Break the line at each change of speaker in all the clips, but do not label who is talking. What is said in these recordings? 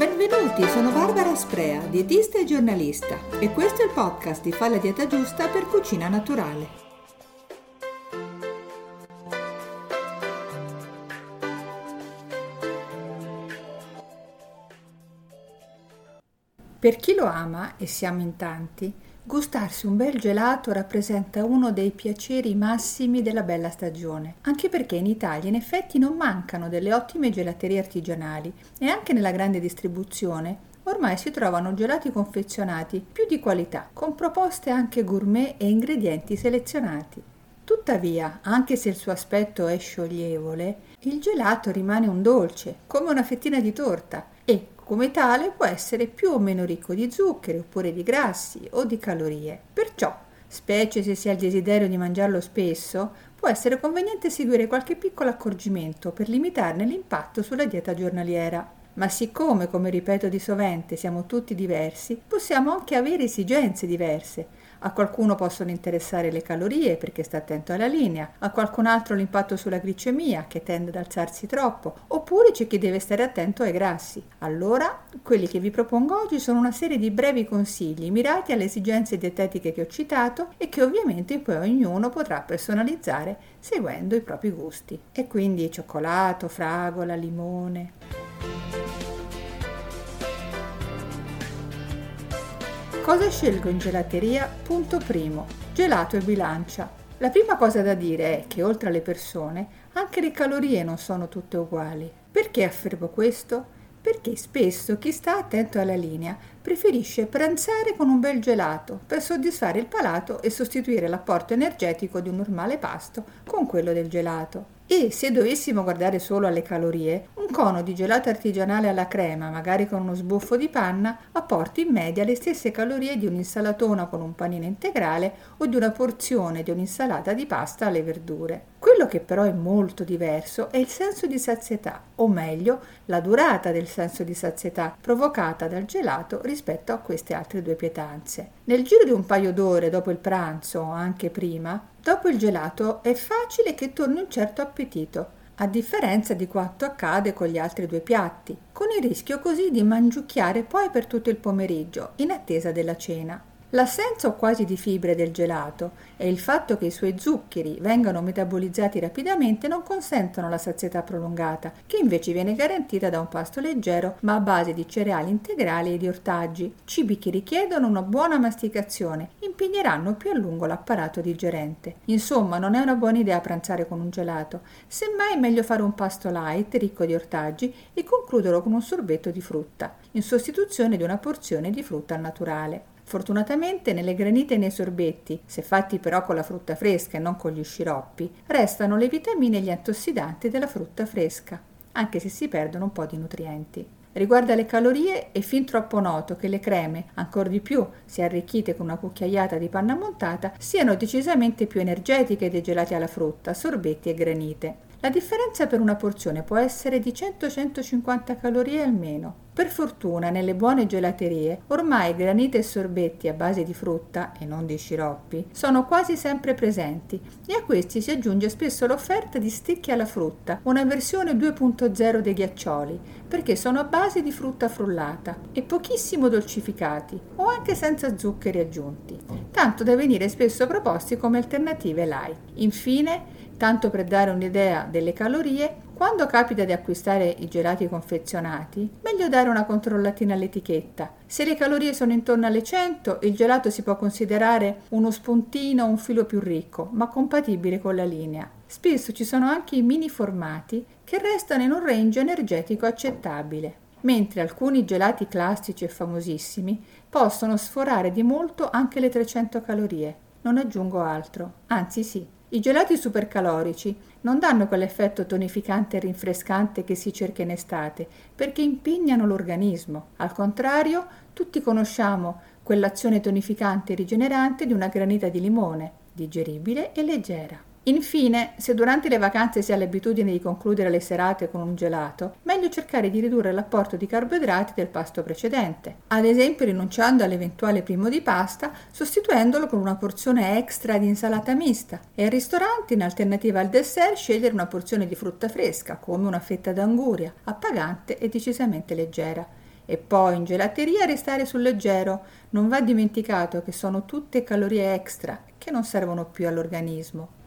Benvenuti, sono Barbara Sprea, dietista e giornalista e questo è il podcast di Fa la dieta giusta per cucina naturale. Per chi lo ama, e siamo in tanti, Gustarsi un bel gelato rappresenta uno dei piaceri massimi della bella stagione, anche perché in Italia in effetti non mancano delle ottime gelaterie artigianali e anche nella grande distribuzione ormai si trovano gelati confezionati più di qualità, con proposte anche gourmet e ingredienti selezionati. Tuttavia, anche se il suo aspetto è scioglievole, il gelato rimane un dolce, come una fettina di torta, e come tale può essere più o meno ricco di zuccheri oppure di grassi o di calorie. Perciò, specie se si ha il desiderio di mangiarlo spesso, può essere conveniente seguire qualche piccolo accorgimento per limitarne l'impatto sulla dieta giornaliera. Ma siccome, come ripeto di sovente, siamo tutti diversi, possiamo anche avere esigenze diverse a qualcuno possono interessare le calorie perché sta attento alla linea, a qualcun altro l'impatto sulla glicemia che tende ad alzarsi troppo, oppure c'è chi deve stare attento ai grassi. Allora, quelli che vi propongo oggi sono una serie di brevi consigli mirati alle esigenze dietetiche che ho citato e che ovviamente poi ognuno potrà personalizzare seguendo i propri gusti. E quindi cioccolato, fragola, limone. Cosa scelgo in gelateria? Punto primo. Gelato e bilancia. La prima cosa da dire è che oltre alle persone, anche le calorie non sono tutte uguali. Perché affermo questo? Perché spesso chi sta attento alla linea preferisce pranzare con un bel gelato per soddisfare il palato e sostituire l'apporto energetico di un normale pasto con quello del gelato. E se dovessimo guardare solo alle calorie, un cono di gelato artigianale alla crema, magari con uno sbuffo di panna, apporta in media le stesse calorie di un'insalatona con un panino integrale o di una porzione di un'insalata di pasta alle verdure. Quello che però è molto diverso è il senso di sazietà, o meglio, la durata del senso di sazietà provocata dal gelato rispetto a queste altre due pietanze. Nel giro di un paio d'ore dopo il pranzo o anche prima, Dopo il gelato è facile che torni un certo appetito, a differenza di quanto accade con gli altri due piatti, con il rischio così di mangiucchiare poi per tutto il pomeriggio, in attesa della cena. L'assenza o quasi di fibre del gelato e il fatto che i suoi zuccheri vengano metabolizzati rapidamente non consentono la sazietà prolungata, che invece viene garantita da un pasto leggero ma a base di cereali integrali e di ortaggi, cibi che richiedono una buona masticazione, impegneranno più a lungo l'apparato digerente. Insomma, non è una buona idea pranzare con un gelato, semmai è meglio fare un pasto light ricco di ortaggi e concluderlo con un sorbetto di frutta, in sostituzione di una porzione di frutta al naturale. Fortunatamente nelle granite e nei sorbetti, se fatti però con la frutta fresca e non con gli sciroppi, restano le vitamine e gli antiossidanti della frutta fresca, anche se si perdono un po' di nutrienti. Riguardo alle calorie è fin troppo noto che le creme, ancor di più se arricchite con una cucchiaiata di panna montata, siano decisamente più energetiche dei gelati alla frutta, sorbetti e granite. La differenza per una porzione può essere di 100-150 calorie almeno. Per fortuna nelle buone gelaterie ormai granite e sorbetti a base di frutta e non di sciroppi sono quasi sempre presenti e a questi si aggiunge spesso l'offerta di sticchi alla frutta, una versione 2.0 dei ghiaccioli, perché sono a base di frutta frullata e pochissimo dolcificati o anche senza zuccheri aggiunti, tanto da venire spesso proposti come alternative light. Infine, Tanto per dare un'idea delle calorie, quando capita di acquistare i gelati confezionati, meglio dare una controllatina all'etichetta. Se le calorie sono intorno alle 100, il gelato si può considerare uno spuntino o un filo più ricco, ma compatibile con la linea. Spesso ci sono anche i mini formati che restano in un range energetico accettabile, mentre alcuni gelati classici e famosissimi possono sforare di molto anche le 300 calorie. Non aggiungo altro, anzi sì. I gelati supercalorici non danno quell'effetto tonificante e rinfrescante che si cerca in estate, perché impegnano l'organismo. Al contrario, tutti conosciamo quell'azione tonificante e rigenerante di una granita di limone, digeribile e leggera. Infine, se durante le vacanze si ha l'abitudine di concludere le serate con un gelato, meglio cercare di ridurre l'apporto di carboidrati del pasto precedente, ad esempio rinunciando all'eventuale primo di pasta, sostituendolo con una porzione extra di insalata mista e al ristorante, in alternativa al dessert, scegliere una porzione di frutta fresca, come una fetta d'anguria, appagante e decisamente leggera e poi in gelateria restare sul leggero. Non va dimenticato che sono tutte calorie extra che non servono più all'organismo.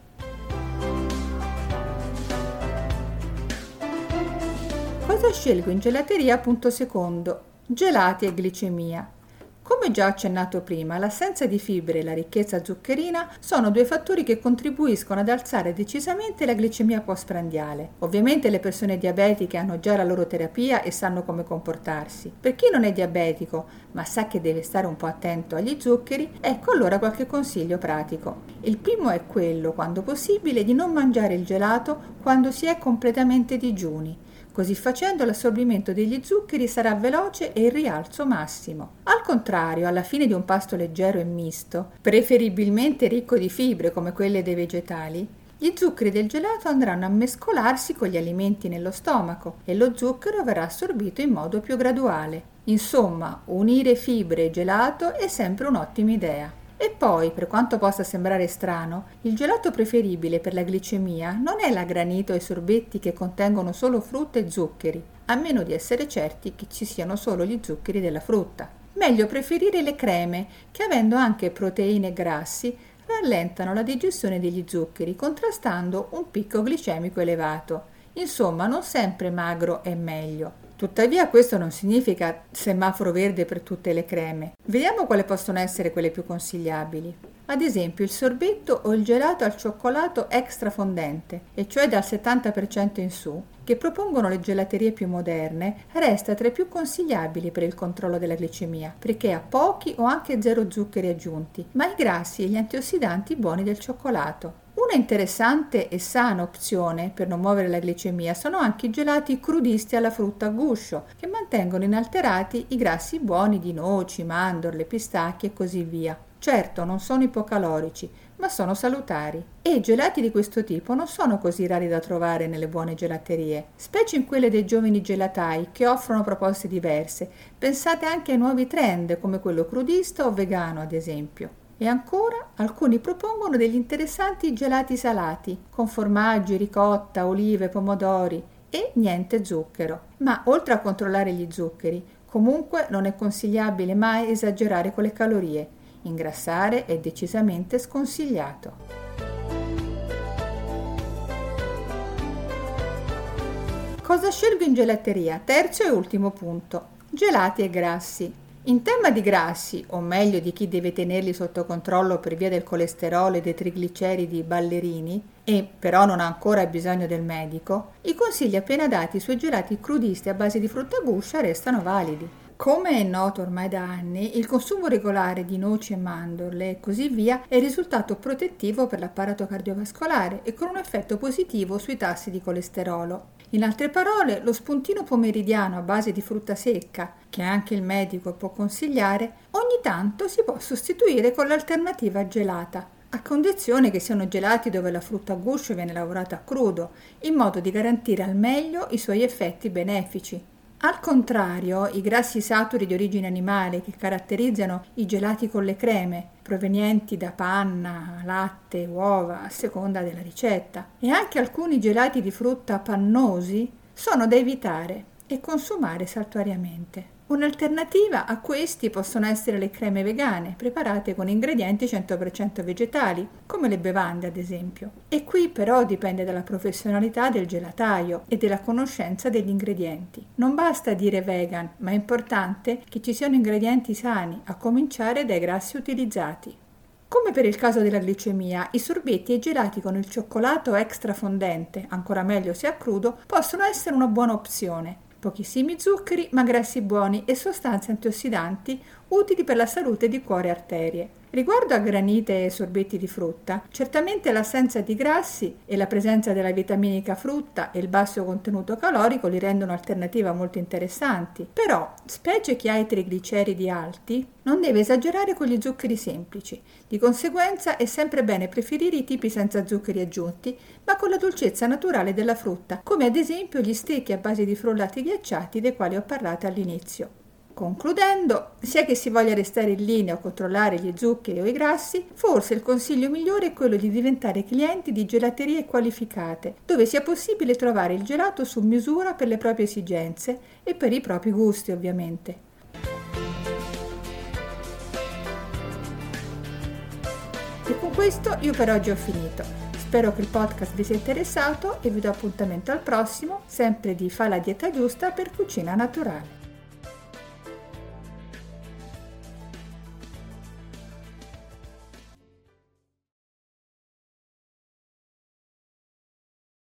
Cosa scelgo in gelateria? Punto secondo. Gelati e glicemia. Come già accennato prima, l'assenza di fibre e la ricchezza zuccherina sono due fattori che contribuiscono ad alzare decisamente la glicemia postprandiale. Ovviamente le persone diabetiche hanno già la loro terapia e sanno come comportarsi. Per chi non è diabetico, ma sa che deve stare un po' attento agli zuccheri, ecco allora qualche consiglio pratico. Il primo è quello, quando possibile, di non mangiare il gelato quando si è completamente digiuni. Così facendo l'assorbimento degli zuccheri sarà veloce e il rialzo massimo. Al contrario, alla fine di un pasto leggero e misto, preferibilmente ricco di fibre come quelle dei vegetali, gli zuccheri del gelato andranno a mescolarsi con gli alimenti nello stomaco e lo zucchero verrà assorbito in modo più graduale. Insomma, unire fibre e gelato è sempre un'ottima idea. E poi, per quanto possa sembrare strano, il gelato preferibile per la glicemia non è la granito e i sorbetti che contengono solo frutta e zuccheri, a meno di essere certi che ci siano solo gli zuccheri della frutta. Meglio preferire le creme, che avendo anche proteine e grassi, rallentano la digestione degli zuccheri, contrastando un picco glicemico elevato. Insomma, non sempre magro è meglio. Tuttavia questo non significa semaforo verde per tutte le creme. Vediamo quali possono essere quelle più consigliabili. Ad esempio il sorbetto o il gelato al cioccolato extra fondente, e cioè dal 70% in su, che propongono le gelaterie più moderne, resta tra i più consigliabili per il controllo della glicemia, perché ha pochi o anche zero zuccheri aggiunti, ma i grassi e gli antiossidanti buoni del cioccolato. Interessante e sana opzione per non muovere la glicemia sono anche i gelati crudisti alla frutta a guscio, che mantengono inalterati i grassi buoni di noci, mandorle, pistacchi e così via. Certo, non sono ipocalorici, ma sono salutari. E gelati di questo tipo non sono così rari da trovare nelle buone gelaterie, specie in quelle dei giovani gelatai che offrono proposte diverse. Pensate anche ai nuovi trend come quello crudista o vegano, ad esempio. E ancora alcuni propongono degli interessanti gelati salati, con formaggi, ricotta, olive, pomodori e niente zucchero. Ma oltre a controllare gli zuccheri, comunque non è consigliabile mai esagerare con le calorie. Ingrassare è decisamente sconsigliato. Cosa scelgo in gelateria? Terzo e ultimo punto. Gelati e grassi. In tema di grassi, o meglio di chi deve tenerli sotto controllo per via del colesterolo e dei trigliceridi ballerini, e però non ha ancora bisogno del medico, i consigli appena dati sui gelati crudisti a base di frutta guscia restano validi. Come è noto ormai da anni, il consumo regolare di noci e mandorle e così via è risultato protettivo per l'apparato cardiovascolare e con un effetto positivo sui tassi di colesterolo. In altre parole, lo spuntino pomeridiano a base di frutta secca, che anche il medico può consigliare, ogni tanto si può sostituire con l'alternativa gelata, a condizione che siano gelati dove la frutta a guscio viene lavorata a crudo, in modo di garantire al meglio i suoi effetti benefici. Al contrario, i grassi saturi di origine animale che caratterizzano i gelati con le creme, provenienti da panna, latte, uova, a seconda della ricetta, e anche alcuni gelati di frutta pannosi, sono da evitare e consumare saltuariamente. Un'alternativa a questi possono essere le creme vegane, preparate con ingredienti 100% vegetali, come le bevande ad esempio. E qui però dipende dalla professionalità del gelataio e della conoscenza degli ingredienti. Non basta dire vegan, ma è importante che ci siano ingredienti sani, a cominciare dai grassi utilizzati. Come per il caso della glicemia, i sorbetti e i gelati con il cioccolato extra fondente, ancora meglio se a crudo, possono essere una buona opzione, pochissimi zuccheri ma grassi buoni e sostanze antiossidanti utili per la salute di cuore e arterie. Riguardo a granite e sorbetti di frutta, certamente l'assenza di grassi e la presenza della vitaminica frutta e il basso contenuto calorico li rendono alternativa molto interessanti, però, specie chi ha i trigliceridi alti, non deve esagerare con gli zuccheri semplici. Di conseguenza è sempre bene preferire i tipi senza zuccheri aggiunti, ma con la dolcezza naturale della frutta, come ad esempio gli stecchi a base di frullati ghiacciati dei quali ho parlato all'inizio. Concludendo, sia che si voglia restare in linea o controllare gli zuccheri o i grassi, forse il consiglio migliore è quello di diventare clienti di gelaterie qualificate, dove sia possibile trovare il gelato su misura per le proprie esigenze e per i propri gusti ovviamente. E con questo io per oggi ho finito. Spero che il podcast vi sia interessato e vi do appuntamento al prossimo, sempre di Fa la dieta giusta per cucina naturale.